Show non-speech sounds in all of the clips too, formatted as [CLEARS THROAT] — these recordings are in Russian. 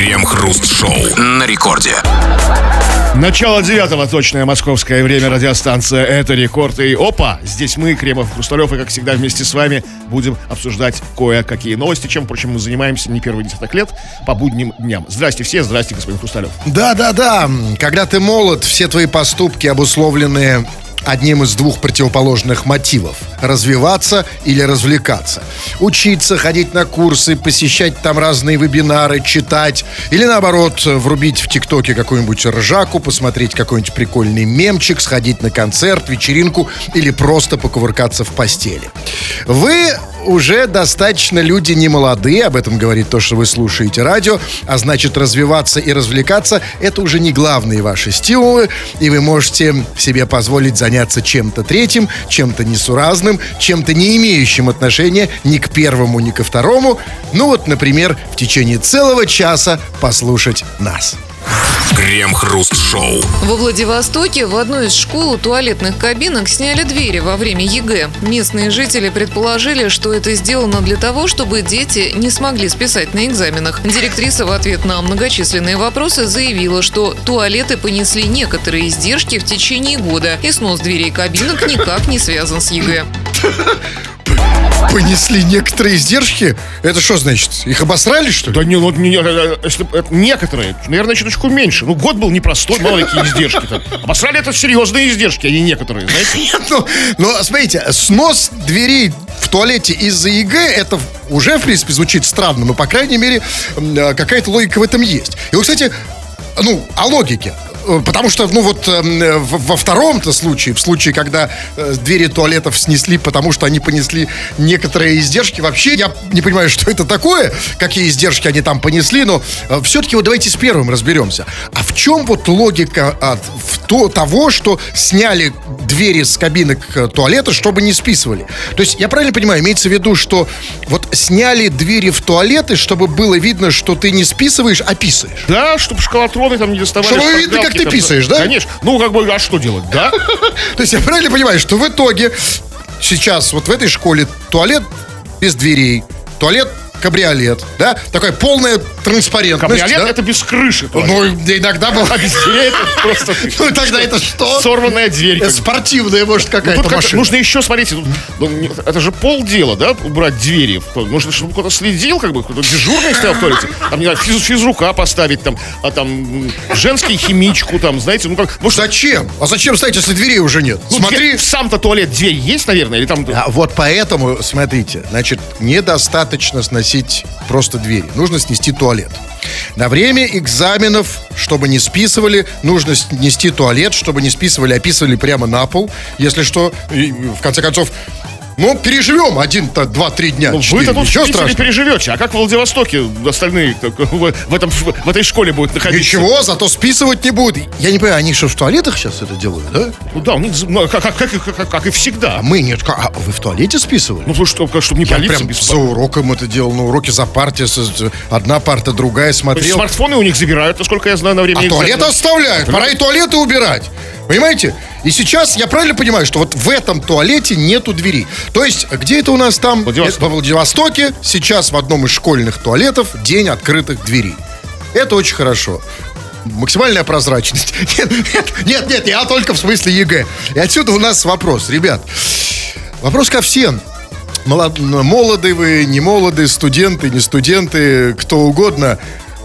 Крем-хруст-шоу на рекорде. Начало девятого, точное московское время, радиостанция «Это рекорд». И опа, здесь мы, Кремов Хрусталев, и как всегда вместе с вами будем обсуждать кое-какие новости, чем, впрочем, мы занимаемся не первые десяток лет по будним дням. Здрасте все, здрасте, господин Хрусталев. Да-да-да, когда ты молод, все твои поступки обусловлены одним из двух противоположных мотивов – развиваться или развлекаться. Учиться, ходить на курсы, посещать там разные вебинары, читать. Или наоборот, врубить в ТикТоке какую-нибудь ржаку, посмотреть какой-нибудь прикольный мемчик, сходить на концерт, вечеринку или просто покувыркаться в постели. Вы уже достаточно люди не молодые, об этом говорит то, что вы слушаете радио, а значит развиваться и развлекаться – это уже не главные ваши стимулы, и вы можете себе позволить заняться чем-то третьим, чем-то несуразным, чем-то не имеющим отношения ни к первому, ни ко второму. Ну вот, например, в течение целого часа послушать нас. Крем-хруст-шоу. Во Владивостоке в одной из школ у туалетных кабинок сняли двери во время ЕГЭ. Местные жители предположили, что это сделано для того, чтобы дети не смогли списать на экзаменах. Директриса в ответ на многочисленные вопросы заявила, что туалеты понесли некоторые издержки в течение года, и снос дверей кабинок никак не связан с ЕГЭ. [LAUGHS] Понесли некоторые издержки? Это что значит? Их обосрали, что ли? Да не, ну, не, э, если, э, некоторые, наверное, чуточку меньше. Ну, год был непростой, мало какие издержки там. Обосрали это серьезные издержки, а не некоторые, знаете? [LAUGHS] Нет, ну, ну, смотрите, снос дверей в туалете из-за ЕГЭ, это уже, в принципе, звучит странно, но, по крайней мере, э, какая-то логика в этом есть. И вот, кстати, ну, о логике. Э, потому что, ну вот, э, во втором-то случае, в случае, когда э, двери туалетов снесли, потому что они понесли некоторые издержки, вообще я не понимаю, [LAUGHS] что это такое, какие издержки они там понесли, но все-таки вот давайте с первым разберемся. А в чем вот логика от, в то, того, что сняли двери с кабинок туалета, чтобы не списывали? То есть, я правильно понимаю, имеется в виду, что вот сняли двери в туалеты, чтобы было видно, что ты не списываешь, а писаешь? Да, чтобы школотроны там не доставали Чтобы видно, как ты писаешь, да? Конечно. Ну, как бы, а что делать, да? [LAUGHS] То есть я правильно понимаю, что в итоге сейчас вот в этой школе туалет без дверей, туалет кабриолет, да? Такая полная транспарентность. Кабриолет да? это без крыши. Ну, иногда [LAUGHS] было. А без дверей это просто... [LAUGHS] Ну, тогда это что? Сорванная дверь. Спортивная, может, Тут какая-то как- машина. нужно еще, смотрите, ну, это же полдела, да, убрать двери. Нужно, чтобы кто-то следил, как бы, кто-то дежурный стоял в туалете. Там, не знаю, физ, физрука поставить, там, а там, женский химичку, там, знаете, ну как, может, Зачем? А зачем ставить, если дверей уже нет? ну, Смотри. сам-то туалет, дверь есть, наверное, или там... А вот поэтому, смотрите, значит, недостаточно сносить просто двери. Нужно снести туалет. На время экзаменов, чтобы не списывали, нужно снести туалет, чтобы не списывали, описывали прямо на пол. Если что, в конце концов, ну, переживем один, то два, три дня. Ну, вы-то тут Ничего страшного. переживете, а как в Владивостоке остальные так, в, в этом, в этой школе будут находиться? Ничего, зато списывать не будут. Я не понимаю, они что, в туалетах сейчас это делают, да? Ну да, у них, ну, как, как, как, как- как и всегда. А мы нет. А вы в туалете списывали? Ну, чтобы, чтобы не Я палиться прям без за уроком это делал, на уроке за партией, одна парта, другая То есть смотрел. смартфоны у них забирают, насколько я знаю, на время А туалет оставляют. Пора и туалеты убирать. Понимаете? И сейчас я правильно понимаю, что вот в этом туалете нету двери. То есть, где это у нас там? Владивосток. Во Владивостоке сейчас в одном из школьных туалетов день открытых дверей. Это очень хорошо. Максимальная прозрачность. [LAUGHS] Нет, нет, нет, нет, я только в смысле ЕГЭ. И отсюда у нас вопрос, ребят. Вопрос ко всем. Молод- Молоды вы, не молоды, студенты, не студенты, кто угодно.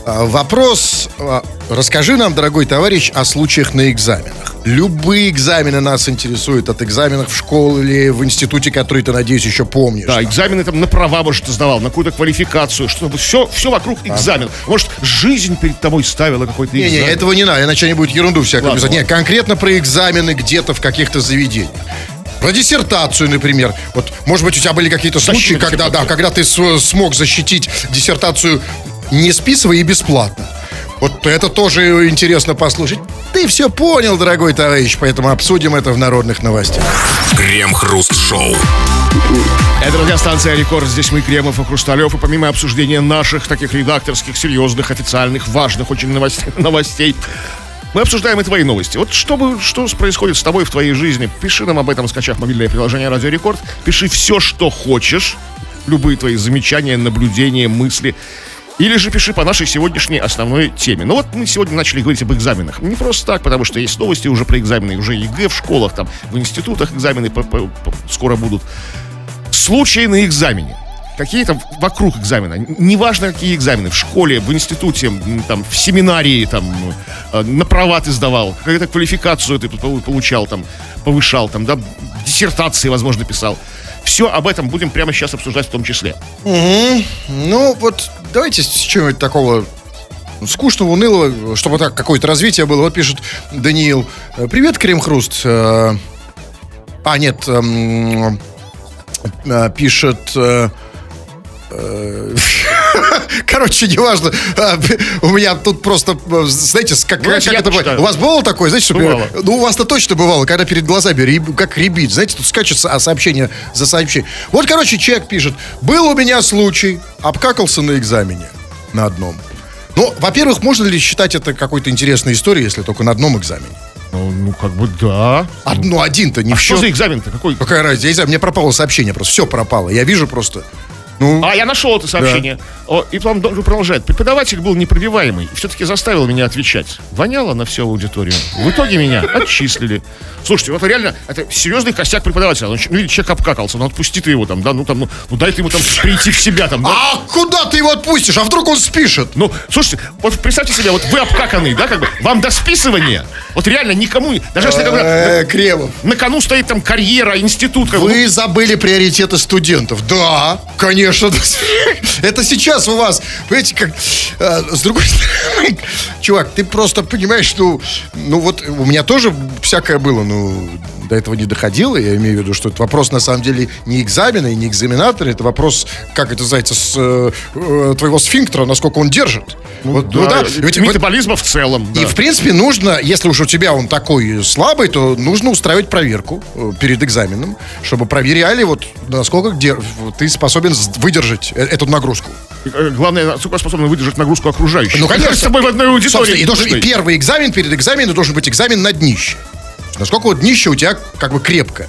А, Вопрос, а, расскажи нам, дорогой товарищ, о случаях на экзаменах. Любые экзамены нас интересуют, от экзаменов в школе или в институте, который ты, надеюсь, еще помнишь. Да, экзамены там на права, может, ты сдавал, на какую-то квалификацию, чтобы все, все вокруг экзамен. Может, жизнь перед тобой ставила какой-то Не-не, экзамен. этого не надо, иначе они будут ерунду всякую писать. Нет, конкретно про экзамены где-то в каких-то заведениях. Про диссертацию, например. Вот, может быть, у тебя были какие-то случаи, Защита когда, да, когда ты смог защитить диссертацию не списывая и бесплатно. Вот это тоже интересно послушать. Ты все понял, дорогой товарищ, поэтому обсудим это в народных новостях. Крем-хруст-шоу. Это радиостанция «Рекорд». Здесь мы, Кремов и Хрусталев. И помимо обсуждения наших таких редакторских, серьезных, официальных, важных очень новостей, [LAUGHS] новостей мы обсуждаем и твои новости. Вот что, бы, что происходит с тобой в твоей жизни? Пиши нам об этом, скачав мобильное приложение «Радио Рекорд». Пиши все, что хочешь. Любые твои замечания, наблюдения, мысли. Или же пиши по нашей сегодняшней основной теме. Ну вот мы сегодня начали говорить об экзаменах. Не просто так, потому что есть новости уже про экзамены, уже ЕГЭ в школах, там, в институтах экзамены скоро будут. Случаи на экзамене. Какие-то вокруг экзамена. Неважно, какие экзамены. В школе, в институте, там, в семинарии, там, э, на права ты сдавал, какую-то квалификацию ты полу- получал, там, повышал, там, да, диссертации, возможно, писал. Все об этом будем прямо сейчас обсуждать в том числе. Ну, вот давайте с чего-нибудь такого скучного, унылого, чтобы так какое-то развитие было. Вот пишет Даниил. э, Привет, Крем Хруст. Э, А, нет, эм, э, пишет... [LAUGHS] [LAUGHS] Короче, неважно. А, У меня тут просто, знаете, как, Давайте как это бывает? У вас бывало такое, знаете, что Бывало. ну, у вас-то точно бывало, когда перед глазами реб- как ребит. Знаете, тут скачется а, сообщение за сообщение. Вот, короче, человек пишет. Был у меня случай, обкакался на экзамене на одном. Ну, во-первых, можно ли считать это какой-то интересной историей, если только на одном экзамене? Ну, ну, как бы да. Од- ну, один-то не А в что счет. за экзамен-то? Какой? Какая разница? Я не знаю, мне пропало сообщение просто. Все пропало. Я вижу просто. Ну, А, я нашел это сообщение. О, и потом должен продолжать. Преподаватель был непробиваемый все-таки заставил меня отвечать. Воняло на всю аудиторию. В итоге меня отчислили. Слушайте, вот реально, это серьезный косяк преподавателя. Ну, ну, видите, человек обкакался, ну отпусти ты его там, да, ну там, ну, ну дай ты ему там прийти в себя там, да. а куда ты его отпустишь? А вдруг он спишет? Ну, слушайте, вот представьте себе, вот вы обкаканный, да, как бы, вам до списывания, вот реально никому, даже если как бы, Кремов. на кону стоит там карьера, институт, Вы забыли приоритеты студентов. Да, конечно. [LAUGHS] Это сейчас у вас, понимаете, как... э, с другой [LAUGHS] стороны, чувак, ты просто понимаешь, ну, ну вот у меня тоже всякое было, ну, до этого не доходило. Я имею в виду, что это вопрос на самом деле не экзамена и не экзаменатора, это вопрос, как это называется, с э, э, твоего сфинктера, насколько он держит. Вот, ну да, ведь- вот- метаболизма в целом, да. и, в принципе, нужно, если уж у тебя он такой слабый, то нужно устраивать проверку э, перед экзаменом, чтобы проверяли, вот, насколько где, ты способен выдержать э, эту нагрузку. Главное, насколько способны выдержать нагрузку окружающих. Ну, конечно. С тобой в одной аудитории. И, должен, и первый экзамен перед экзаменом должен быть экзамен на днище. Насколько вот днище у тебя как бы крепкое.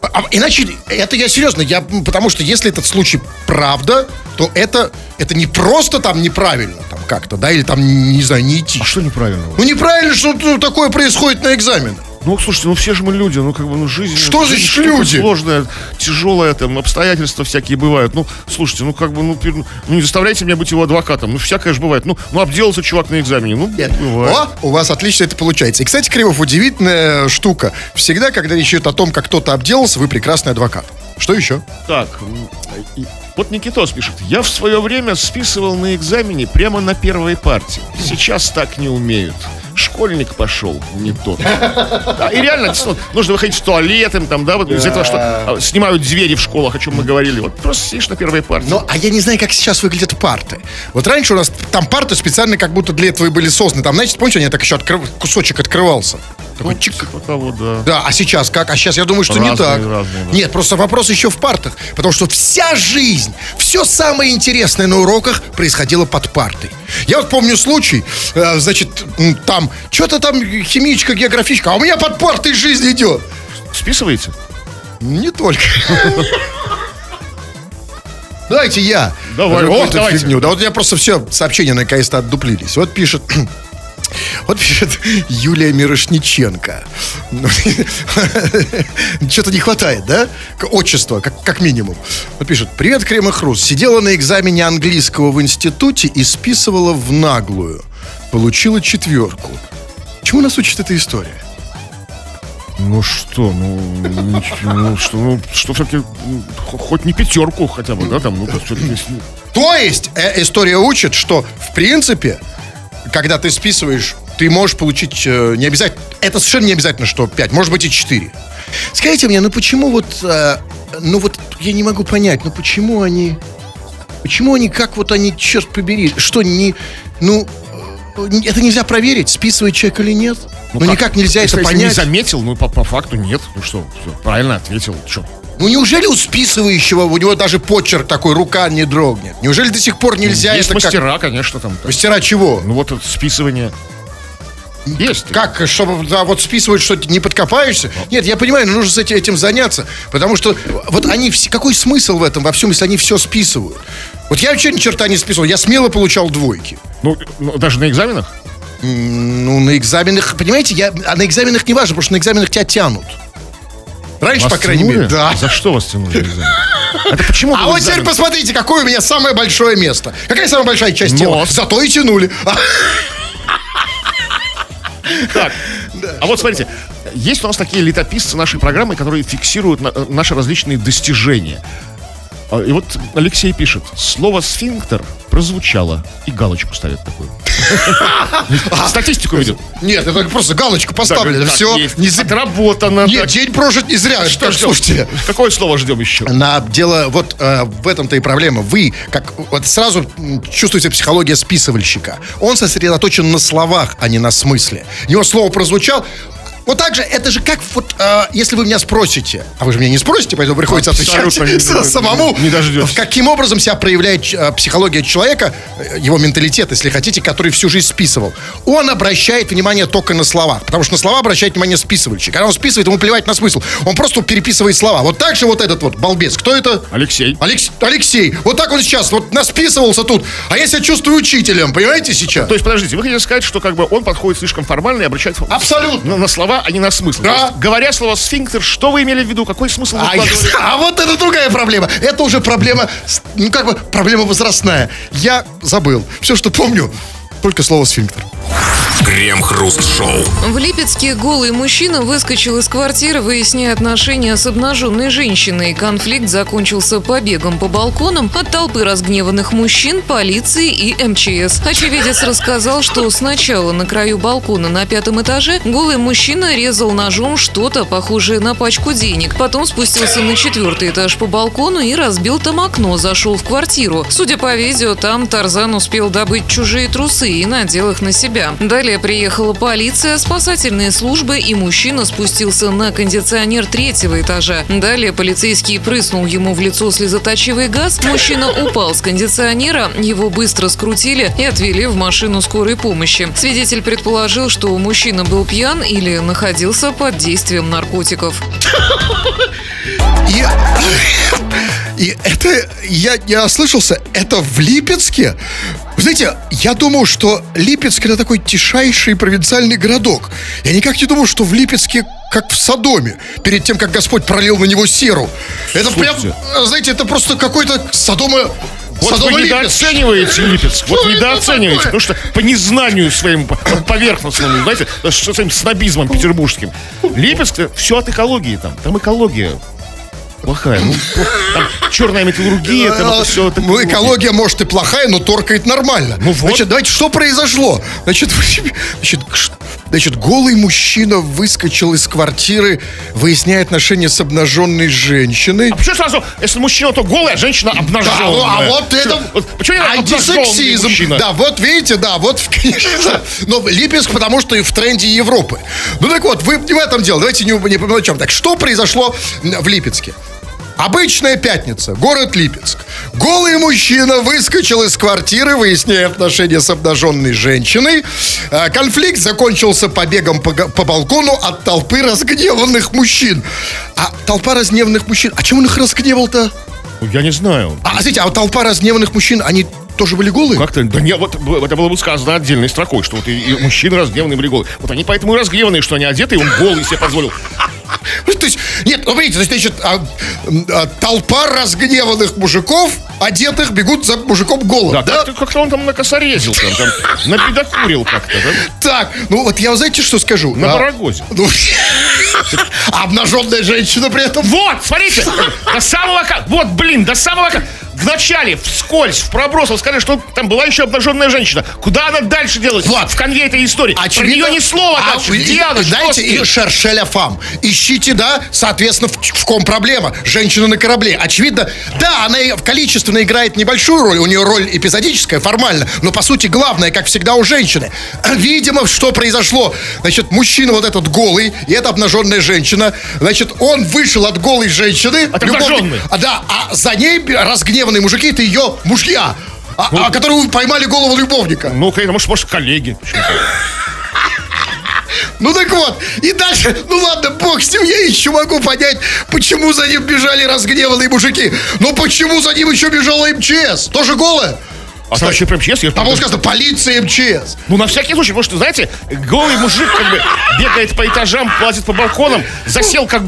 А- иначе, это я серьезно, я, потому что если этот случай правда, то это, это не просто там неправильно, там как-то, да, или там, не знаю, не этично. А что неправильного? Ну неправильно, что такое происходит на экзаменах. Ну, слушайте, ну все же мы люди, ну как бы, ну жизнь... Что жизнь значит люди? Сложная, тяжелая, там, обстоятельства всякие бывают. Ну, слушайте, ну как бы, ну, пер- ну не заставляйте меня быть его адвокатом. Ну, всякое же бывает. Ну, ну обделался чувак на экзамене. Ну, бывает. О, у вас отлично это получается. И, кстати, Кремов, удивительная штука. Всегда, когда речь идет о том, как кто-то обделался, вы прекрасный адвокат. Что еще? Так, вот Никитос пишет. Я в свое время списывал на экзамене прямо на первой партии. Сейчас так не умеют. Школьник пошел не тот. Да, и реально, действительно, нужно выходить в туалет, им там, да, вот из этого, что а, снимают двери в школах, о чем мы говорили. Вот просто сидишь на первой партии. Ну, а я не знаю, как сейчас выглядят парты. Вот раньше у нас там парты специально как будто для этого и были созданы. Там, знаете, помните, они так еще открыв- кусочек открывался. Такой чик. Типа того, да. Да, а сейчас как? А сейчас я думаю, что не Разные, так. разные, да. Нет, просто вопрос еще в партах. Потому что вся жизнь, все самое интересное на уроках происходило под партой. Я вот помню случай, э, значит, м, там, что-то там химичка, географичка, а у меня под партой жизнь идет. Списываете? Не только. Давайте я. Давай, о, давайте. фигню. Да вот у меня просто все сообщения наконец-то отдуплились. Вот пишет... [CLEARS THROAT] Вот пишет Юлия Мирошниченко. [LAUGHS] Что-то не хватает, да? Отчества, как, как минимум. Вот пишет. Привет, Крем и Хруст. Сидела на экзамене английского в институте и списывала в наглую. Получила четверку. Чему нас учит эта история? Ну что, ну, ну что, ну, что все-таки, хоть не пятерку хотя бы, да, там, ну, все-таки, То есть э, история учит, что в принципе, когда ты списываешь, ты можешь получить э, не обязательно. Это совершенно не обязательно, что 5, может быть и 4. Скажите мне, ну почему вот. э, ну вот я не могу понять, ну почему они. Почему они, как вот они, черт побери, что не. Ну. Э, Это нельзя проверить, списывает человек или нет. Ну, как? никак нельзя Если- это если понять. не заметил, ну, по, по факту нет, ну что, всё, правильно ответил, что, Ну неужели у списывающего у него даже почерк такой, рука не дрогнет? Неужели до сих пор нельзя есть это как- мастера, конечно, там, так. Мастера чего? ну, вот это списывание, есть. Как, чтобы да, вот списывать, что не подкопаешься? Нет, я понимаю, но нужно с этим, этим заняться. Потому что вот они все. Какой смысл в этом во всем, если они все списывают? Вот я вообще ни черта не списывал, я смело получал двойки. Ну, ну, даже на экзаменах? Ну, на экзаменах, понимаете, я, а на экзаменах не важно, потому что на экзаменах тебя тянут. Раньше, Вас по крайней тянули? мере. Да. За что вас тянули? Это почему А вот теперь посмотрите, какое у меня самое большое место. Какая самая большая часть тела? Нос. Зато и тянули. А, Так, а вот смотрите, есть у нас такие летописцы нашей программы, которые фиксируют на- наши различные достижения. А, И вот Алексей пишет, слово «сфинктер» прозвучало, и галочку ставит такую. [LAUGHS] Статистику ведет. Нет, это просто галочку поставили. Так, Все. Не за- Отработано. Нет, день прожит не зря. Что слушайте. Какое слово ждем еще? На дело, вот э, в этом-то и проблема. Вы, как вот сразу чувствуете психология списывальщика. Он сосредоточен на словах, а не на смысле. У него слово прозвучал. Вот так же, это же как вот, э, если вы меня спросите, а вы же меня не спросите, поэтому приходится отвечать Абсолютно не- [LAUGHS] с- самому. не дождетесь. Каким образом себя проявляет э, психология человека, э, его менталитет, если хотите, который всю жизнь списывал. Он обращает внимание только на слова, потому что на слова обращает внимание списывальщик. Когда он списывает, ему плевать на смысл. Он просто переписывает слова. Вот так же вот этот вот балбес. Кто это? Алексей. Алекс- Алексей, вот так он сейчас вот насписывался тут, а я себя чувствую учителем, понимаете сейчас? То есть, подождите, вы хотите сказать, что как бы он подходит слишком формально и обращает Абсолютно. на, на слова, а не на смысл. Да. Говоря слово «сфинктер», что вы имели в виду? Какой смысл А, я- а вот это другая проблема. Это уже проблема, ну как бы проблема возрастная. Я забыл. Все, что помню, только слово сфинктер. Крем-хруст-шоу. В Липецке голый мужчина выскочил из квартиры, выясняя отношения с обнаженной женщиной. Конфликт закончился побегом по балконам от толпы разгневанных мужчин, полиции и МЧС. Очевидец рассказал, что сначала на краю балкона на пятом этаже голый мужчина резал ножом что-то похожее на пачку денег. Потом спустился на четвертый этаж по балкону и разбил там окно, зашел в квартиру. Судя по видео, там Тарзан успел добыть чужие трусы и надел их на себя. Далее приехала полиция, спасательные службы и мужчина спустился на кондиционер третьего этажа. Далее полицейский прыснул ему в лицо слезоточивый газ. Мужчина упал с кондиционера, его быстро скрутили и отвели в машину скорой помощи. Свидетель предположил, что мужчина был пьян или находился под действием наркотиков. [LAUGHS] И, и это, я не ослышался, это в Липецке? Вы знаете, я думал, что Липецк это такой тишайший провинциальный городок. Я никак не думал, что в Липецке как в Содоме, перед тем, как Господь пролил на него серу. Это прям, Слушайте. знаете, это просто какой-то Содома... Вот Содома вы недооцениваете Липецк. Вот это недооцениваете. Потому что по незнанию по- поверхностному, знаете, с своим снобизмом петербургским. Липецк, все от экологии там. Там экология плохая. Ну, там черная металлургия, там это все. Ну, экология, может, и плохая, но торкает нормально. Ну вот. Значит, давайте, что произошло? Значит, [LAUGHS] значит, значит, голый мужчина выскочил из квартиры, выясняя отношения с обнаженной женщиной. А почему сразу, если мужчина, то голый, а женщина Да, обнаженная? ну, а вот это почему антисексизм. Да, вот видите, да, вот, [LAUGHS] конечно. Но Липецк, потому что и в тренде Европы. Ну так вот, вы не в этом дело. Давайте не, не по мелочам. Так что произошло в Липецке? Обычная пятница, город Липецк. Голый мужчина выскочил из квартиры, выясняя отношения с обнаженной женщиной. Э, Конфликт закончился побегом по, по балкону от толпы разгневанных мужчин. А толпа разгневанных мужчин, а чем он их разгневал-то? Ну, Я не знаю. А, смотрите, а толпа разгневанных мужчин, они тоже были голые? Как-то, да нет, вот это было бы сказано отдельной строкой, что вот и, и мужчины разгневанные были голые. Вот они поэтому и разгневанные, что они одеты, и он голый себе позволил. Ну, То есть, нет, ну, видите, значит, а, а, толпа разгневанных мужиков, одетых, бегут за мужиком голым, Да, да? как-то, как-то он там накосорезил, там, там напедокурил как-то, да? Так, ну вот я, знаете, что скажу? На А, барагозе. ну, [LAUGHS] обнаженная женщина при этом... Вот, смотрите, до самого, вот, блин, до самого, ка- в начале, вскользь, в проброс, вы сказали, что там была еще обнаженная женщина. Куда она дальше делась? Влад, в конве этой истории. Про нее ни слова А, дальше. и- Где она? Знаете, и шершеля фам. Ищите, да, соответственно, в, в ком проблема. Женщина на корабле. Очевидно, да, она количественно играет небольшую роль. У нее роль эпизодическая, формально. Но, по сути, главное, как всегда у женщины. Видимо, что произошло. Значит, мужчина вот этот голый, и эта обнаженная женщина. Значит, он вышел от голой женщины. От обнаженной. А, да, а за ней разгневанные мужики, это ее мужья. А, а, которые поймали голову любовника. Ну, конечно, может, может, коллеги. Ну так вот, и дальше, ну ладно, бог с ним, я еще могу понять, почему за ним бежали разгневанные мужики. Но почему за ним еще бежала МЧС? Тоже голая? А там еще прям я Там было сказано полиция МЧС. Ну, на всякий случай, потому что, знаете, голый мужик как бы бегает по этажам, платит по балконам, засел как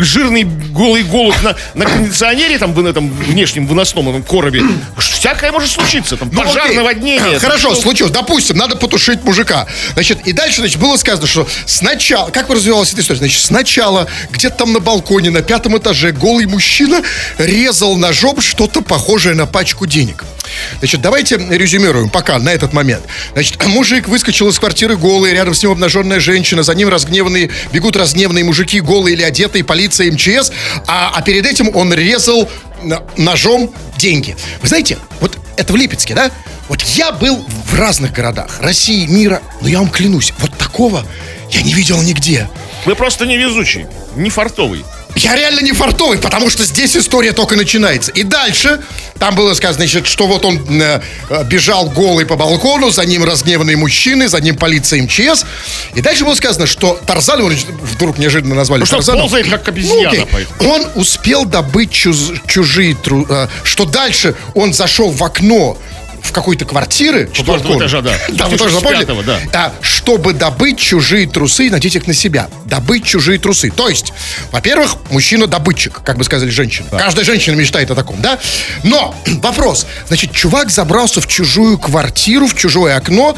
жирный голый голубь на, на кондиционере, там, в этом внешнем выносном этом коробе. Всякое может случиться, там, Ну, пожар, окей. наводнение. там, Хорошо, что- случилось. Допустим, надо потушить мужика. Значит, и дальше, значит, было сказано, что сначала... Как развивалась эта история? Значит, сначала где-то там на балконе, на пятом этаже, голый мужчина резал ножом что-то похожее на пачку денег. Значит, давайте резюмируем пока на этот момент. Значит, [CLEARS THROAT] мужик выскочил из квартиры голый, рядом с ним обнаженная женщина, за ним разгневанные, бегут разгневанные мужики, голые или одетые, полиция, МЧС, а, а перед этим он резал ножом деньги. Вы знаете, вот это в Липецке, да? Вот я был в разных городах России, мира, но я вам клянусь, вот такого я не видел нигде. Вы просто невезучий, не фартовый. Я реально не фартовый, потому что здесь история только начинается. И дальше там было сказано, значит, что вот он э, э, бежал голый по балкону, за ним разгневанные мужчины, за ним полиция МЧС. И дальше было сказано, что Тарзан, его вдруг неожиданно назвали Ну что, Тарзаном. ползает, как обезьяна, Ну, окей. поэтому. Он успел добыть чуз- чужие тру... э, что дальше он зашел в окно в какой-то квартиры. Четвертого этажа, да. [LAUGHS] Да, вы тоже запомнили? да. А, чтобы добыть чужие трусы и надеть их на себя. Добыть чужие трусы. То есть, во-первых, мужчина добытчик, как бы сказали женщины. Каждая женщина мечтает о таком, да? Но [CLEARS THROAT] вопрос. Значит, чувак забрался в чужую квартиру, в чужое окно,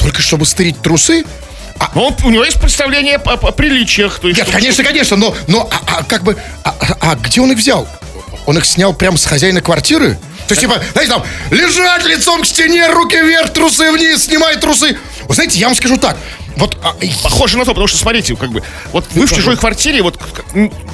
только чтобы стырить трусы? Но он- у него есть представление о, о приличиях. То есть, Нет, конечно, конечно, но, но а, а как бы, а, а- а где он их взял? Он их снял прямо с хозяина квартиры? То есть, типа, знаете, там, лежать лицом к стене, руки вверх, трусы вниз, снимай трусы. Вы знаете, я вам скажу так, вот а, Похоже на то, потому что, смотрите, как бы, вот вы в чужой квартире, вот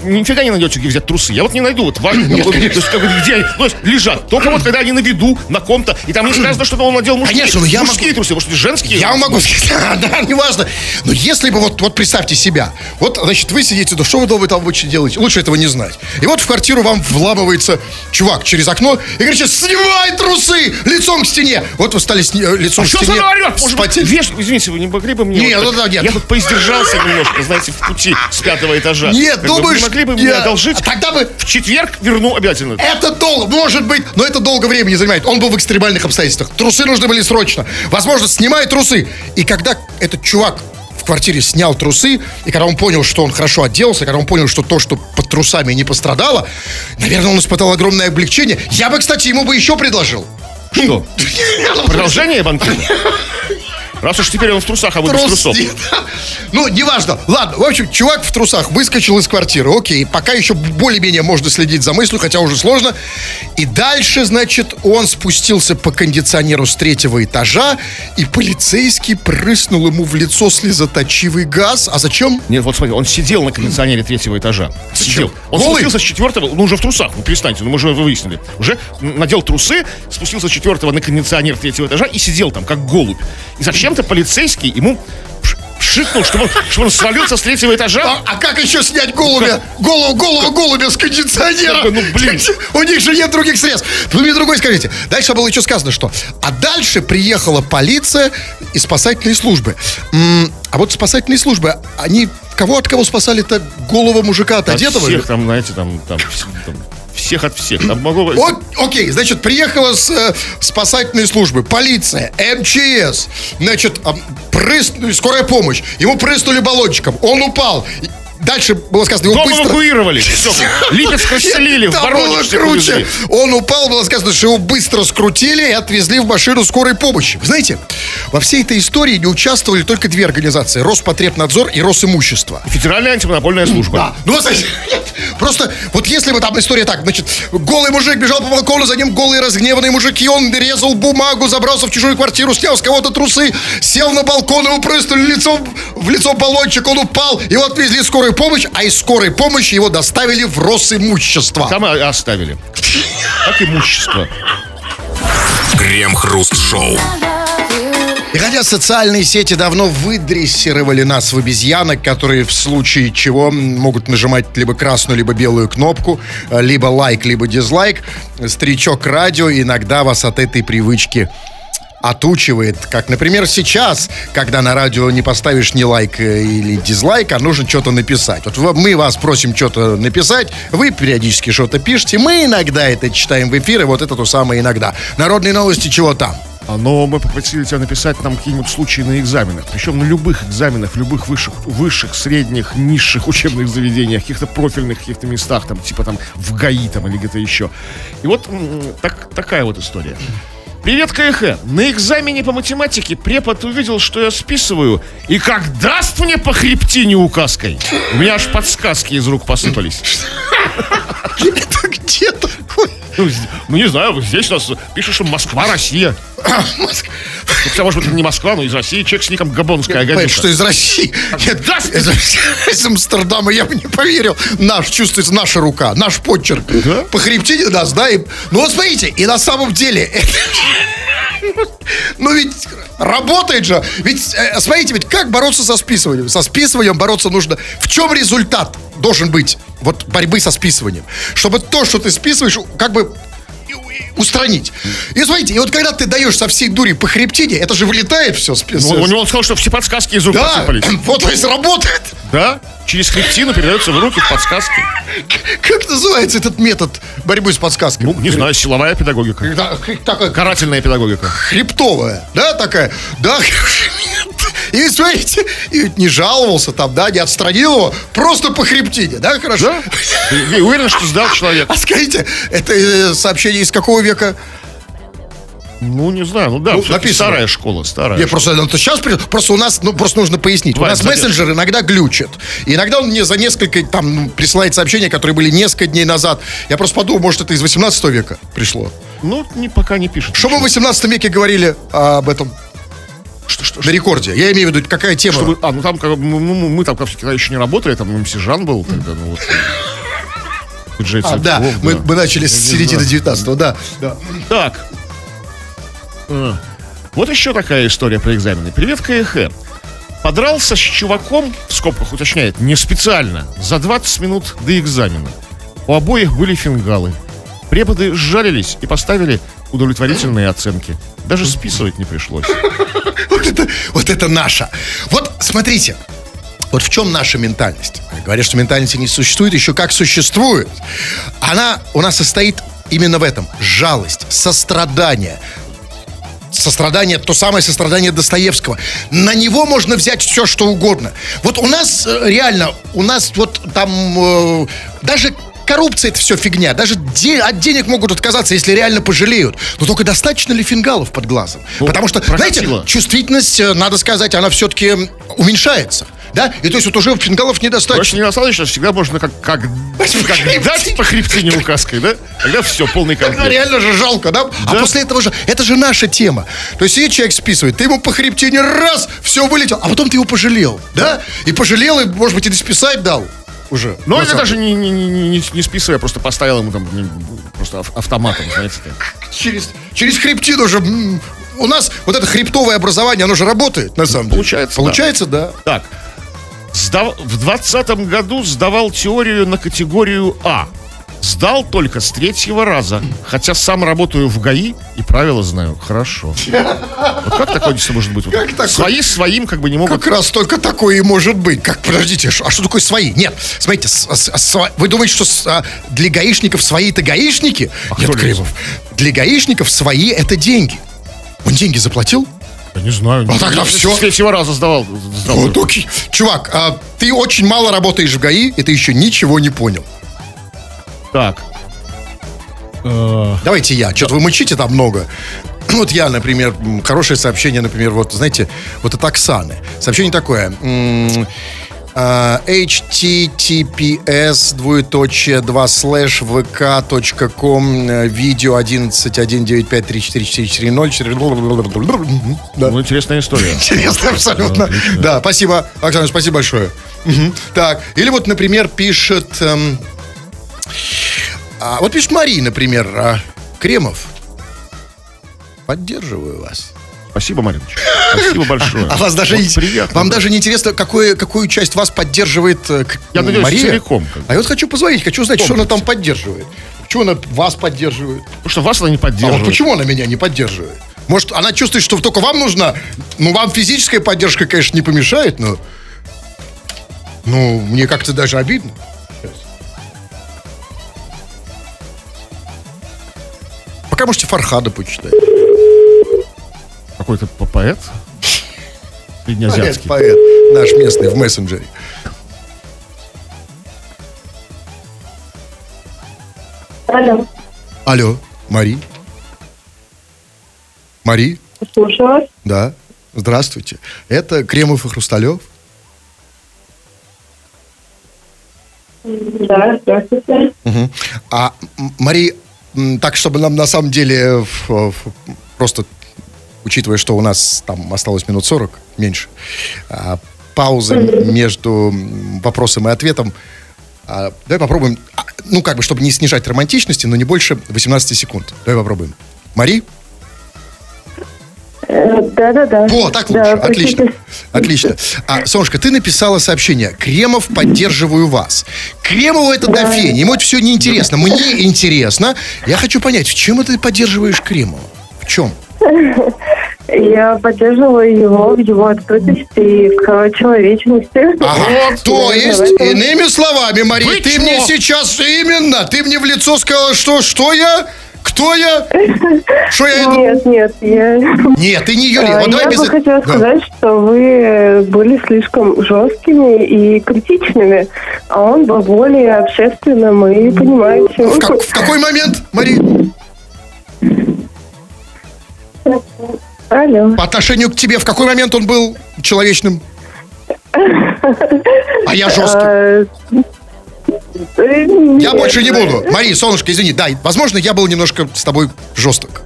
нифига не найдете, где взять трусы. Я вот не найду, вот важно, то есть, как бы, где они, то есть, лежат. Только вот, когда они на виду, на ком-то, и там не сказано, что он надел мужские, Конечно, но я мужские могу- трусы, может, женские. Я могу сказать, [LAUGHS] да, да, неважно. Но если бы, вот, вот представьте себя, вот, значит, вы сидите, да что вы дома там обычно делаете? Лучше этого не знать. И вот в квартиру вам вламывается чувак через окно и кричит, снимай трусы лицом к стене. Вот вы стали сни- э, лицом А к что стене. за орет? Может быть, веш- Извините, вы не могли бы мне... Не, вот ну так- нет. Я тут поиздержался немножко, знаете, в пути с пятого этажа. Нет, Как бы, думаешь, Вы могли бы мне одолжить? а тогда бы- В четверг верну обязательно. Это долго, может быть, но это долго времени занимает. Он был в экстремальных обстоятельствах. Трусы нужны были срочно. Возможно, снимай трусы. И когда этот чувак в квартире снял трусы, и когда он понял, что он хорошо оделся, когда он понял, что то, что под трусами не пострадало, наверное, он испытал огромное облегчение. Я бы, кстати, ему бы еще предложил. Что? [LAUGHS] Продолжение банкета? [LAUGHS] Раз уж теперь он в трусах, а вы без Трус- трусов. Ну, неважно. Ладно, в общем, чувак в трусах выскочил из квартиры. Окей, пока еще более-менее можно следить за мыслью, хотя уже сложно. И дальше, значит, он спустился по кондиционеру с третьего этажа, и полицейский прыснул ему в лицо слезоточивый газ. А зачем? Нет, вот смотри, он сидел на кондиционере третьего этажа. Сидел. Он Голый? спустился с четвертого, ну уже в трусах, ну перестаньте, ну мы же выяснили. Уже надел трусы, спустился с четвертого на кондиционер третьего этажа и сидел там, как голубь. И зачем-то полицейский ему ш- шикнул, чтобы чтобы он свалился с третьего этажа. А, а как еще снять голубя? Голову, голову голубя с кондиционера? Ну, блин. У них же нет других средств. Вы мне другой скажите. Дальше было еще сказано, что... А дальше приехала полиция и спасательные службы. А вот спасательные службы, они кого от кого спасали-то? Голого мужика от От одетого? всех там, знаете, там, там, там, всех от всех. Там быть- О- окей, значит, приехала с, э, спасательные службы, полиция, МЧС, значит, а, прыс- скорая помощь. Ему прыснули баллончиком, он упал. Дальше было сказано, его Дом быстро... эвакуировали. [LAUGHS] Все, Липецк расселили, в Воронеж круче. Он упал, было сказано, что его быстро скрутили и отвезли в машину скорой помощи. Знаете, во всей этой истории не участвовали только две организации. Роспотребнадзор и Росимущество. Федеральная антимонопольная служба. Да. Ну, вот, [LAUGHS] просто вот если бы там история так, значит, голый мужик бежал по балкону, за ним голые разгневанные мужики, он резал бумагу, забрался в чужую квартиру, снял с кого-то трусы, сел на балкон, ему прыснули лицом, в лицо баллончик, он упал, его отвезли в скорую помощь, а из скорой помощи его доставили в Росимущество. Там и оставили. Как имущество. Крем-хруст-шоу. И хотя социальные сети давно выдрессировали нас в обезьянок, которые в случае чего могут нажимать либо красную, либо белую кнопку, э, либо лайк, либо дизлайк, старичок радио иногда вас от этой привычки отучивает, как, например, сейчас, когда на радио не поставишь ни лайк э, или дизлайк, а нужно что-то написать. Вот мы вас просим что-то написать, вы периодически что-то пишете, мы иногда это читаем в эфир, и вот это то самое иногда. Народные новости чего там? А, Но мы попросили тебя написать нам какие-нибудь случаи на экзаменах. Причем на любых экзаменах, в любых высших, высших, средних, низших учебных заведениях, каких-то профильных каких-то местах, там, типа там в ГАИ там или где-то еще. И вот так, такая вот история. Привет, КХ. На экзамене по математике препод увидел, что я списываю, и как даст мне по хребтине указкой. У меня аж подсказки из рук посыпались. [LAUGHS] Ну, ну, не знаю, здесь у нас пишут, что Москва, Россия. Хотя, может быть, это не Москва, но из России. Человек с ником Габонская газета. что из России. Да, из, Амстердама я бы не поверил. Наш, чувствуется наша рука, наш почерк. Да? По хребтине нас, да? Ну вот смотрите, и на самом деле... ну ведь работает же. Ведь, э, смотрите, ведь как бороться со списыванием? Со списыванием бороться нужно... В чем результат должен быть вот борьбы со списыванием? Чтобы то, что ты списываешь, как бы устранить. И смотрите, и вот когда ты даешь со всей дури по хребтине, это же вылетает все. Ну, у него он сказал, что все подсказки из рук Да, посыпались. [LAUGHS] вот то есть работает. Да? Через хребтину передаются в руки подсказки. Как называется этот метод борьбы с подсказкой? Ну, не знаю, силовая педагогика. Да, такая Карательная педагогика. хребтовая, да, такая, да, [LAUGHS] и смотрите, и не жаловался там, да, не отстранил его, просто по хребтине, да, хорошо? Да? Уверен, что сдал [LAUGHS] человек? А скажите, это э, сообщение из какого века? Ну, не знаю. Ну да, Ну, написано. старая школа, старая. Я просто, ну, сейчас, просто у нас, ну, просто нужно пояснить. Бывает у нас задержка. мессенджер иногда глючит. И иногда он мне за несколько, там, присылает сообщения, которые были несколько дней назад. Я просто подумал, может, это из 18 века пришло. Ну, не, пока не пишет. Что мы в 18 веке говорили а, об этом? Что, что, На рекорде. Я имею в виду, какая тема? Чтобы- а, ну там, как мы, мы- мы там как всегда еще не работали, там МС Жан был тогда, ну вот. Диджей А, да, Цветков, мы, да. мы начали с середины знаю. 19 да. да. Так. А, Вот еще такая история про экзамены. Привет, КХ. Подрался с чуваком, в скобках уточняет, не специально, за 20 минут до экзамена. У обоих были фингалы. Преподы сжалились и поставили удовлетворительные оценки. Даже списывать не пришлось. [LAUGHS] Вот это, наша. Вот смотрите, вот в чем наша ментальность? Говорят, что ментальности не существует, еще как существует. Она у нас состоит именно в этом. Жалость, сострадание. Сострадание, то самое сострадание Достоевского. На него можно взять все, что угодно. Вот у нас э, реально, у нас вот там э, даже коррупция это все фигня. Даже де- от денег могут отказаться, если реально пожалеют. Но только достаточно ли фингалов под глазом? Ну, Потому что, знаете, прокатило. чувствительность, э, надо сказать, она все-таки уменьшается. Да? И то есть вот уже фингалов Короче, недостаточно. недостаточно, всегда можно как, как, как дать по хребтине [LAUGHS] указкой, да? Тогда все, полный Тогда комплект. реально же жалко, да? А Да. после этого же, это же наша тема. То есть сидит человек списывает, ты ему по хребтине раз, все вылетел, а потом ты его пожалел, да? И пожалел, и, может быть, и списать дал уже. Но это самом даже не, не, не, не, не списывая, просто поставил ему там просто ав- автоматом, знаете. так. через, через хребтину же м, у нас вот это хребтовое образование, оно же работает, на самом деле. Получается, да. Получается, да. Так, сдав- в двадцатом году сдавал теорию на категорию А. Сдал только с третьего раза, хотя сам работаю в ГАИ и правила знаю хорошо. Вот как такое может быть? Как такое? Свои своим как бы не могут... Как раз только такое и может быть. Как, подождите, а что такое свои? Нет, смотрите, с- с- сва- вы думаете, что с- а, для гаишников свои это гаишники? А Нет, Кремов. Для гаишников свои это деньги. Он деньги заплатил? Я не знаю. А тогда Я всё. С третьего раза сдавал. сдал. Вот окей. Чувак, а ты очень мало работаешь в ГАИ, и ты еще ничего не понял. Так. Э, Давайте я. Что-то вы мычите там много. [CLEARS THROAT] Вот я, например, хорошее сообщение, например, вот, знаете, вот от Оксаны. Сообщение такое. а, https двоеточие 2 слэш vk.com э, видео 1119534440 [LAUGHS] да. Ну, интересная история. Интересно, абсолютно. Да, спасибо, Оксана, спасибо большое. Так, или вот, например, пишет... эм, а, вот пишет Мария, например, а, Кремов. Поддерживаю вас. Спасибо, Мариночка. Спасибо большое. А вас даже Вот приятно. вам да. даже не интересно, какую, какую часть вас поддерживает э, Я надеюсь, Мария? целиком, как. А я вот хочу позвонить, хочу узнать, что она там поддерживает. Почему она вас поддерживает? Потому что вас она не А вот поддерживает. почему она меня не поддерживает? Может, она чувствует, что только вам нужна? Ну, вам физическая поддержка, конечно, не помешает, но... Ну, мне как-то даже обидно. Пока можете Фархада почитать. Какой-то по- поэт? Поэт, Среднеазиатский. поэт. Наш местный в мессенджере. Алло, Алло, Мари? Мари? слушаю вас. Да. Здравствуйте. Это Кремов и Хрусталев. Да, здравствуйте. Мгм. А, Мари, так, чтобы нам на самом деле в- в- просто, учитывая, что у нас там осталось минут 40, меньше, а, паузы между вопросом и ответом, а, давай попробуем, а, ну, как бы, чтобы не снижать романтичности, но не больше 18 секунд. Давай попробуем. Мари? Да-да-да. О, так лучше. Да, Отлично. простите. Отлично. А, Солнышко, ты написала сообщение. Кремов, поддерживаю вас. Кремову это до фени. Ему это все неинтересно. Мне интересно. Я хочу понять, в чем это ты поддерживаешь Кремова? В чем? [LAUGHS] Я поддерживаю его в его открытости и к человечности. Ага. [LAUGHS] То Да, есть, иными словами, Мария, Вы ты чё? мне сейчас именно, ты мне в лицо сказала, что, что я? Кто я? Что я иду? Нет, нет, я... Нет, ты не. А, Вот я без... бы хотела сказать, что вы были слишком жесткими и критичными, а он был более общественным и понимающим. В, как- в какой момент, Мари? Алло. По отношению к тебе, в какой момент он был человечным? [LAUGHS] А я жесткий. Э, Я больше не буду. Мария, солнышко, извини. Да, возможно, я был немножко с тобой жесток.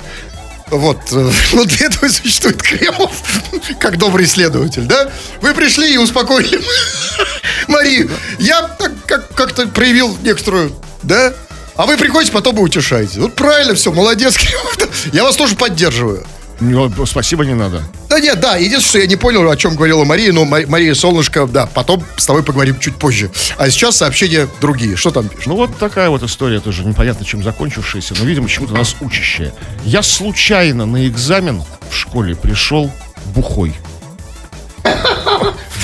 Вот, э, [LAUGHS] вот для этого существует Кремов, [LAUGHS] как добрый следователь, да? Вы пришли и успокоили. [LAUGHS] Мария, я так как- как-то проявил некоторую, да? А вы приходите, потом и утешаете. Вот правильно все, молодец, Кремов. Я вас тоже поддерживаю. Ну, Спасибо, не надо. Да нет, да, единственное, что я не понял, о чем говорила Мария, но Ма- Мария Солнышко, да, потом с тобой поговорим чуть позже. А сейчас сообщения другие. Что там пишут? Ну вот такая вот история тоже непонятно чем закончившаяся, но, видимо, чему-то нас учащая. Я случайно на экзамен в школе пришел бухой.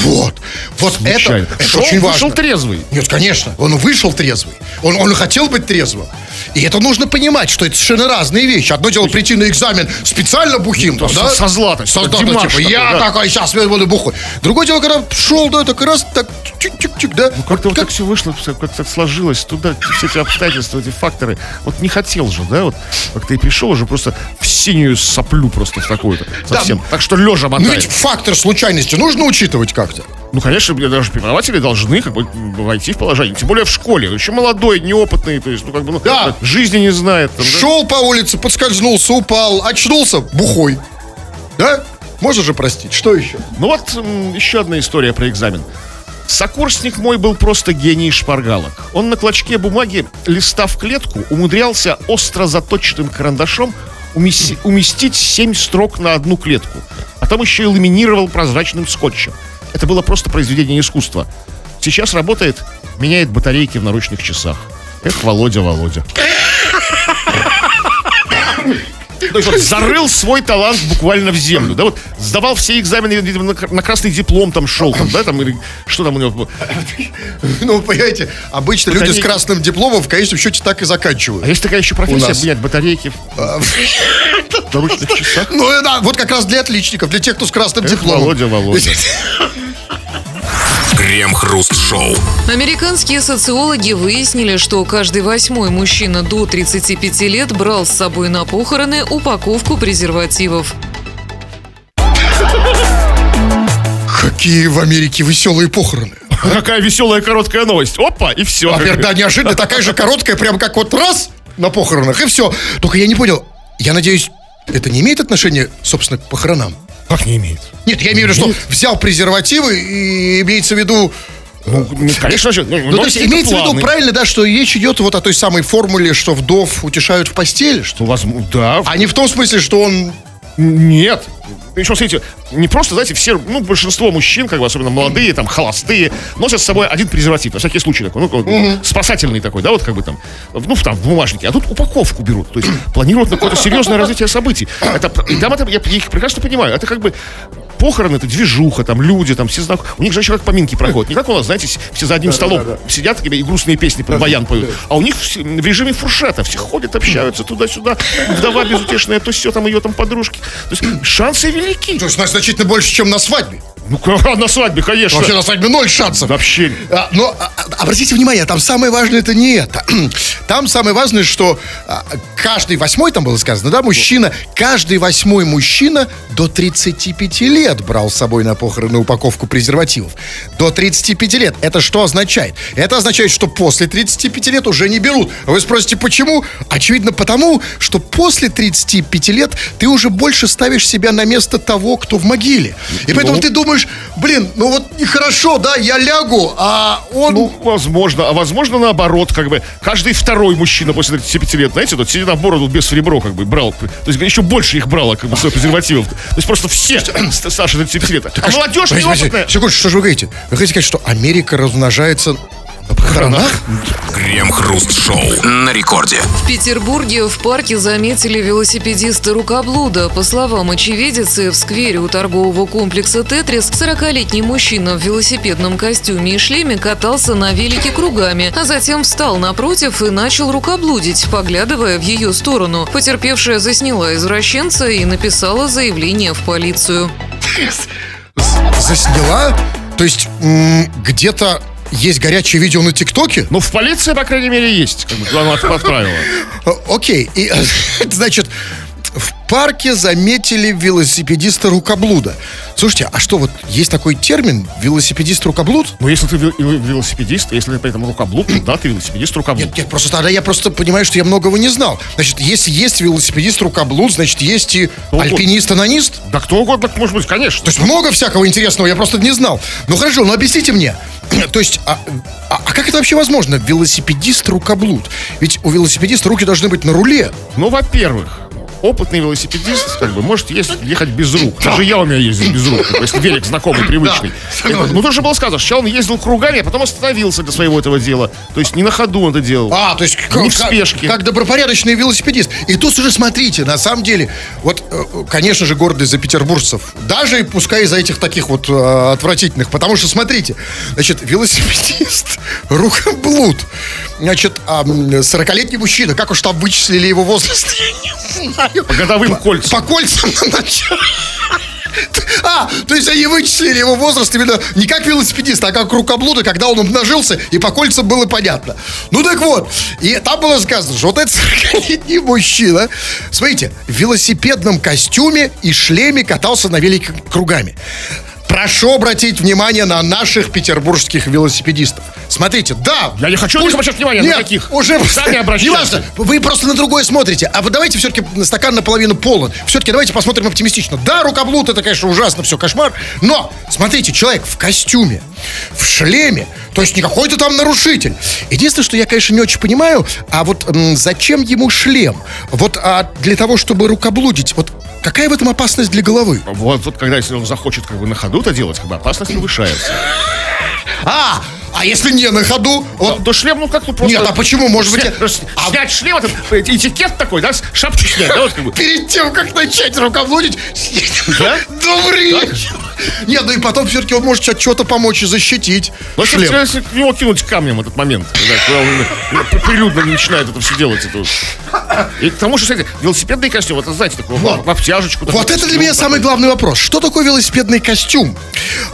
Вот, вот это, это Шел, очень вышел важно. трезвый. Нет, конечно, он вышел трезвый. Он, он хотел быть трезвым. И это нужно понимать, что это совершенно разные вещи. Одно дело прийти на экзамен специально бухим, Ну, да? со зла, то есть, Со как зла, Димаш типа, такой, я да. такой, сейчас буду бухой. Другое дело, когда шел, да, так раз, так, чик-чик-чик, да? Ну, как-то вот так все вышло, всё как так сложилось, туда все эти обстоятельства, эти факторы. Вот не хотел же, да, вот как ты и пришел уже просто в синюю соплю просто в такую-то совсем. Так что лежа Ну мотает. ведь фактор случайности нужно учитывать как-то. Ну, конечно, даже преподаватели должны как бы войти в положение. Тем более в школе. Он еще молодой, неопытный, то есть, ну, как бы, ну, Да. жизни не знает. там, да. Шел по улице, подскользнулся, упал, очнулся, бухой. Да? Можно же простить. Что еще? Ну вот еще одна история про экзамен. Сокурсник мой был просто гений шпаргалок. Он на клочке бумаги, листа в клетку, умудрялся остро заточенным карандашом умести- уместить семь строк на одну клетку. А там еще и ламинировал прозрачным скотчем. Это было просто произведение искусства. Сейчас работает, меняет батарейки в наручных часах. Эх, Володя, Володя. То есть вот зарыл свой талант буквально в землю, да, вот сдавал все экзамены, видимо, на, на красный диплом там шел, там, да, там, или что там у него, Ну, понимаете, обычно люди с Батарейки. красным дипломом в конечном счете так и а заканчивают. есть такая еще профессия, менять батарейки в [LAUGHS] наручных [LAUGHS] часах. Ну, э, да, вот как раз для отличников, для тех, кто с красным дипломом. Володя, Володя. [LAUGHS] Крем-хруст-шоу. Американские социологи выяснили, что каждый восьмой мужчина до 35 лет брал с собой на похороны упаковку презервативов. Какие в Америке веселые похороны. [LAUGHS] Какая веселая короткая новость. Опа, и все. Во-первых, да, неожиданно, такая же короткая, прям как вот раз на похоронах, и все. Только я не понял, я надеюсь, это не имеет отношения, собственно, к похоронам? Как не имеет? Нет, я имею в виду, что взял презервативы и имеется в виду... Ну, ну, конечно же. Ну, то есть имеется в виду, правильно, да, что речь идет вот о той самой формуле, что вдов утешают в постели, что Ну, возможно, да. А не в том смысле, что он Нет. Причем, смотрите, не просто, знаете, все, ну, большинство мужчин, как бы, особенно молодые, там, холостые, носят с собой один презерватив, на всякий случай такой, ну, угу. спасательный такой, да, вот как бы там, ну, там, в бумажнике. А тут упаковку берут, то есть планируют на какое-то серьезное развитие событий. Это, и там это, я, я их прекрасно понимаю, это как бы похороны, это движуха, там люди, там все знак. У них же еще как поминки проходят. Не как у нас, знаете, все за одним столом сидят и грустные песни про баян поют. А у них в режиме фуршета все ходят, общаются туда-сюда. Вдова безутешная, то все там ее там подружки. То есть шансы велики. То есть значительно больше, чем на свадьбе. Ну, [LAUGHS] на свадьбе, конечно. Вообще на свадьбе ноль шансов. Вообще. А, но а, обратите внимание, там самое важное это не это. [CLEARS THROAT] Там самое важное, что а, каждый восьмой, там было сказано, да, мужчина, каждый восьмой мужчина до 35 лет брал с собой на похороны упаковку презервативов. До 35 лет. Это что означает? Это означает, что после 35 лет уже не берут. Вы спросите, почему? Очевидно, потому, что после 35 лет ты уже больше ставишь себя на место того, кто в могиле. И поэтому ну, ты думаешь, блин, ну вот нехорошо, да, я лягу, а он... Ну, возможно, а возможно наоборот, как бы, каждый второй мужчина после 35 лет, знаете, тут сидит на бороду без ребро, как бы, брал, то есть еще больше их брало, как бы, своих презервативов. То есть просто все старше 35 лет. А молодежь неопытная. Секундочку, что же вы говорите? Вы хотите сказать, что Америка размножается на похоронах? Крем-хруст-шоу на рекорде. В Петербурге в парке заметили велосипедиста рукоблуда. По словам очевидицы, в сквере у торгового комплекса «Тетрис» 40-летний мужчина в велосипедном костюме и шлеме катался на велике кругами, а затем встал напротив и начал рукоблудить, поглядывая в ее сторону. Потерпевшая засняла извращенца и написала заявление в полицию. Засняла? То есть где-то есть горячее видео на ТикТоке? Ну, в полиции, по крайней мере, есть. Как бы, отправила. Окей. И, [LAUGHS] значит, в парке заметили велосипедиста рукоблуда. Слушайте, а что вот есть такой термин велосипедист рукоблуд? Ну, если ты велосипедист, если ты при этом рукоблуд, то да, ты велосипедист рукоблуд. Нет, нет, просто тогда я просто понимаю, что я многого не знал. Значит, если есть велосипедист рукоблуд, значит, есть и кто альпинист-анонист? Да кто угодно, может быть, конечно. То есть много всякого интересного, я просто не знал. Ну хорошо, ну объясните мне. [CLEARS THROAT] То есть, а, а, а как это вообще возможно? Велосипедист рукоблуд. Ведь у велосипедиста руки должны быть на руле. Ну, во-первых, опытный велосипедист, как бы, может есть, ехать без рук. Даже я у меня ездил без рук, если велик знакомый, привычный. Ну, тоже было сказано, сначала он ездил кругами, а потом остановился для своего этого дела. То есть не на ходу он это делал. А, то есть не в спешке. Как, добропорядочный велосипедист. И тут уже смотрите, на самом деле, вот, э, конечно же, гордость за петербуржцев. Даже пускай из-за этих таких вот э, отвратительных. Потому что, смотрите, значит, велосипедист, [LAUGHS] рукоблуд. Значит, 40-летний мужчина, как уж там вычислили его возраст, [LAUGHS] я не знаю знаю. По годовым кольцам. По кольцам [LAUGHS] А, то есть они вычислили его возраст именно не как велосипедист, а как рукоблуда, когда он умножился, и по кольцам было понятно. Ну так вот, и там было сказано, что вот этот 40-летний мужчина, смотрите, в велосипедном костюме и шлеме катался на велике кругами. Прошу обратить внимание на наших петербургских велосипедистов. Смотрите, да. Я не хочу пусть... обращать внимание Нет, на каких. уже сами [LAUGHS] обращайтесь. вы просто на другое смотрите. А вот давайте все-таки стакан наполовину полон. Все-таки давайте посмотрим оптимистично. Да, рукоблуд это, конечно, ужасно, все, кошмар. Но, смотрите, человек в костюме, в шлеме, то есть не какой-то там нарушитель. Единственное, что я, конечно, не очень понимаю, а вот м, зачем ему шлем? Вот а для того, чтобы рукоблудить, вот какая в этом опасность для головы? Вот, вот когда если он захочет как бы на ходу это делать, бы опасность повышается. А, а если не на ходу? Вот. Да, да шлем, ну как тут просто... Нет, а почему? Может быть... [LAUGHS] А... Снять шлем, это этикет такой, да? Шапку снять, да? Вот, как бы. Перед тем, как начать рукоблудить... Да? [LAUGHS] Добрый вечер. Нет, ну и потом все-таки он может что-то помочь и защитить. Ну, шлем. Если его кинуть камнем этот момент, когда он прилюдно начинает это все делать. Это... И к тому же, кстати, велосипедный костюм, это, знаете, такой вот. в обтяжечку. Вот это для меня самый главный вопрос. Что такое велосипедный костюм?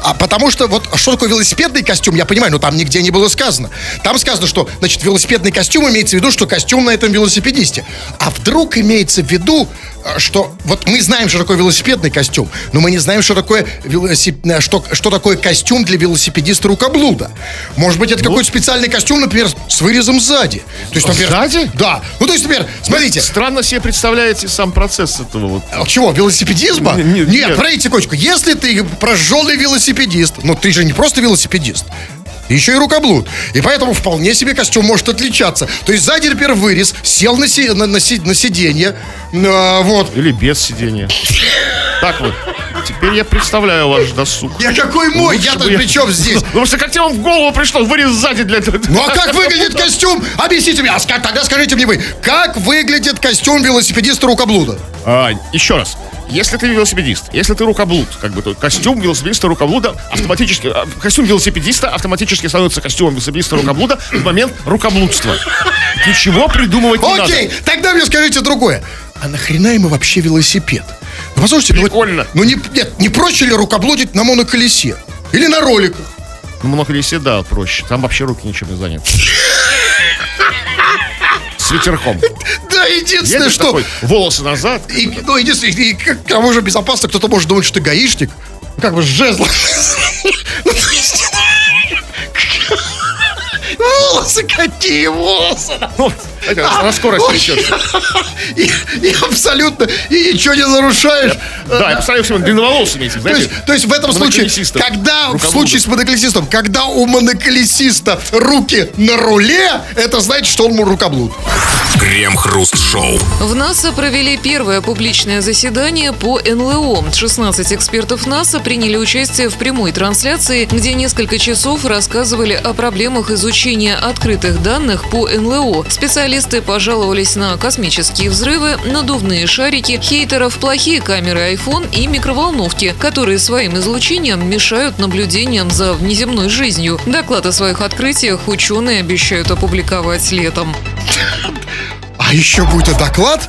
А потому что вот что такое велосипедный костюм, я понимаю, но там нигде не было сказано. Там сказано, что, значит, велосипедный костюм имеется в виду, что костюм на этом велосипедисте. А вдруг имеется в виду, э, что вот мы знаем, что такое велосипедный костюм, но мы не знаем, что такое, велосип... Э, что, что такое костюм для велосипедиста рукоблуда. Может быть, это ну, какой-то специальный костюм, например, с вырезом сзади. То есть, например, сзади? Да. Ну, то есть, например, смотрите. Странно себе представляете сам процесс этого вот. А чего, велосипедизма? Не, не, нет, нет, смотрите, Кочка, если ты прожженный велосипедист, ну ты же не просто велосипедист, Еще и рукоблуд. И поэтому вполне себе костюм может отличаться. То есть сзади, например, вырез, сел на, си- на, на си- на сиденье, а, вот. Или без сидения. Так вот. Теперь я представляю ваш досуг. Я какой мой? Я-то я- при чем здесь? Ну, Потому что как тебе вам в голову пришло вырез сзади для этого? Ну а как выглядит костюм? Объясните мне. А тогда скажите мне вы, как выглядит костюм велосипедиста рукоблуда? А, еще раз. Если ты велосипедист, если ты рукоблуд, как бы то костюм велосипедиста рукоблуда автоматически, а, костюм велосипедиста автоматически становится костюмом велосипедиста рукоблуда в момент рукоблудства. Ничего придумывать не надо. Окей, тогда мне скажите другое. А нахрена ему вообще велосипед? Ну, послушайте, ну, Прикольно. ну, не, нет, не проще ли рукоблудить на моноколесе? Или на роликах? Ну, моноколесе, да, проще. Там вообще руки ничем не заняты. Ветерком. [LAUGHS] Да, единственное, что... такой, волосы назад. И, ну, единственное, и, кому же безопасно, кто-то может думать, что ты гаишник. Как бы с жезлом. [LAUGHS] Ну, [LAUGHS] Волосы какие волосы! Это, на скорость несешь. [LAUGHS] И, и абсолютно, и ничего не нарушаешь. Да, я представляю всем длинноволосыми этих, То есть, знаете. то есть в этом случае, когда в случае с моноколесистом, когда у моноколесиста руки на руле, это значит, что он рукоблуд. Крем-хруст-шоу. В НАСА провели первое публичное заседание по НЛО. 16 экспертов НАСА приняли участие в прямой трансляции, где несколько часов рассказывали о проблемах изучения открытых данных по НЛО. Специалисты пожаловались на космические взрывы, надувные шарики, хейтеров, плохие камеры iPhone и микроволновки, которые своим излучением мешают наблюдениям за внеземной жизнью. Доклад о своих открытиях ученые обещают опубликовать летом. А еще будет доклад.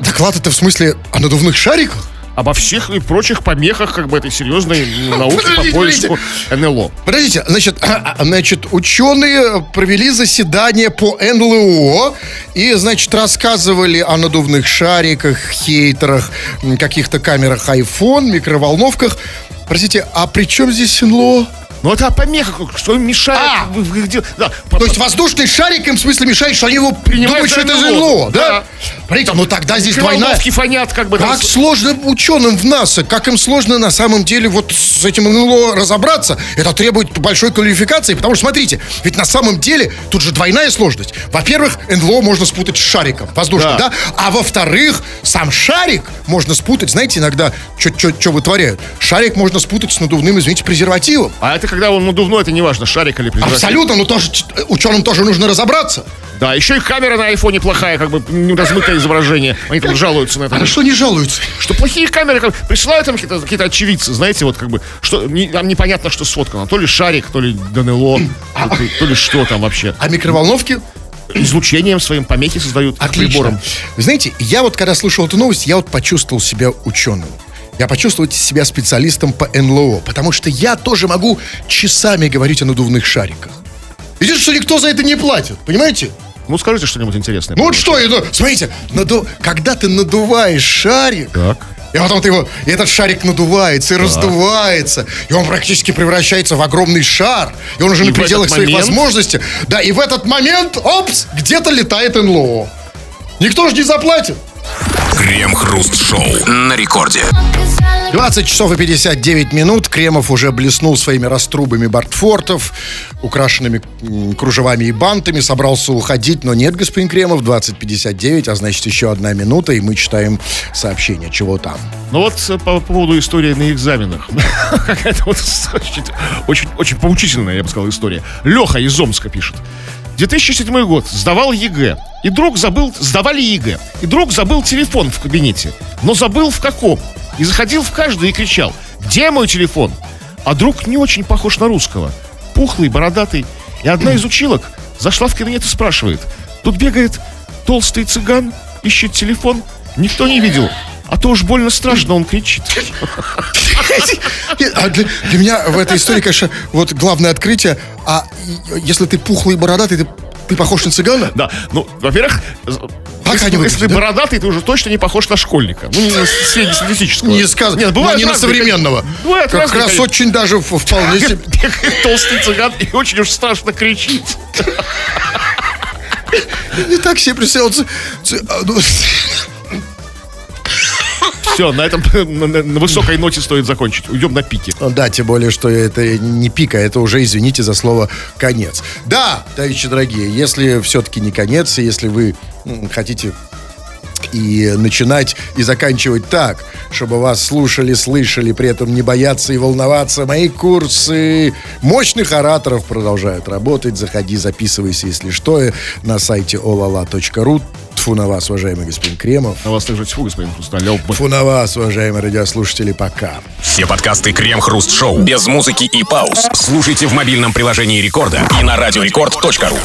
Доклад это в смысле о надувных шариках? Обо всех и прочих помехах как бы этой серьезной науки по Подождите, поиску НЛО. Подождите, значит, а, значит, ученые провели заседание по НЛО и, значит, рассказывали о надувных шариках, хейтерах, каких-то камерах iPhone, микроволновках. Простите, а при чем здесь НЛО? Ну это о помехах, что им мешает. А! где- да, То есть воздушный шарик им в смысле мешает, что они его Принимают что это НЛО, да? да. Смотрите, ну тогда здесь двойная... Фонят как бы. там Как с- сложно ученым в НАСА, как им сложно на самом деле вот с этим НЛО разобраться. Это требует большой квалификации, потому что, смотрите, ведь на самом деле тут же двойная сложность. Во-первых, НЛО можно спутать с шариком воздушным, Да. да? А во-вторых, сам шарик можно спутать, знаете, иногда что вытворяют. Шарик можно спутать с надувным, извините, презервативом. А это когда он надувной, это не важно, шарик или презерватив. Абсолютно, но тоже ученым тоже нужно разобраться. Да, еще и камера на айфоне плохая, как бы размытое изображение. Они там жалуются на это. А что не жалуются? Что плохие камеры, как, присылают там какие-то какие очевидцы, знаете, вот как бы, что не- там непонятно, что сфоткано. То ли шарик, то ли ДНЛО, [CLEARS THROAT] то, ли- то ли что там вообще. А микроволновки? Излучением своим помехи создают Отлично. прибором. Знаете, я вот когда слышал эту новость, я вот почувствовал себя ученым. Я почувствовал себя специалистом по НЛО, потому что я тоже могу часами говорить о надувных шариках. Видишь, что никто за это не платит, понимаете? Ну, скажите что-нибудь интересное. Ну вот что это? Смотрите, наду- когда ты надуваешь шарик, Так. и потом ты его, и этот шарик надувается и раздувается, и он практически превращается в огромный шар, и он уже И на пределах своих момент- возможностей. Да, и в этот момент, опс, где-то летает НЛО. Никто же не заплатит. Крем-хруст-шоу на рекорде. 20 часов и 59 минут. Кремов уже блеснул своими раструбами ботфортов, украшенными кружевами и бантами. Собрался уходить, но нет, господин Кремов. 20.59, а значит еще одна минута, и мы читаем сообщение. Чего там? Ну вот э, по поводу истории на экзаменах. [LAUGHS] Какая-то вот очень, очень поучительная, я бы сказал, история. Леха из Омска пишет. 2007 год. Сдавал ЕГЭ. И друг забыл... Сдавали ЕГЭ. И друг забыл телефон в кабинете. Но забыл в каком. И заходил в каждый и кричал. Где мой телефон? А друг не очень похож на русского. Пухлый, бородатый. И одна из училок зашла в кабинет и спрашивает. Тут бегает толстый цыган, ищет телефон. Никто не видел. А то уж больно страшно, он кричит. А для, для меня в этой истории, конечно, вот главное открытие. А если ты пухлый и бородатый, ты, ты похож на цыгана? Да, ну, во-первых, Так если, они если ты да? бородатый, ты уже точно не похож на школьника. Ну, не на среднестатистического. Не сказано. Нет, но бывают не на современного. Бывает как раз конечно. очень даже вполне себе. [LAUGHS] Толстый цыган и очень уж страшно кричит. [LAUGHS] Не так себе представил. [LAUGHS] а, Все, на этом на, высокой ноте стоит закончить. Уйдем на пике. Ну Да, тем более, что это не пика, это уже, извините за слово, конец. Да, товарищи дорогие, если все-таки не конец, и если вы хотите и начинать и заканчивать так, чтобы вас слушали, слышали, при этом не бояться и волноваться. Мои курсы мощных ораторов продолжают работать. Заходи, записывайся, если что, на сайте olala.ru. Тфу на вас, уважаемый господин Кремов. На вас также тьфу, господин Хрусталев. Фу на вас, уважаемые радиослушатели, пока. Все подкасты Крем-Хруст-Шоу без музыки и пауз. Слушайте в мобильном приложении Рекорда и на радиорекорд.ру.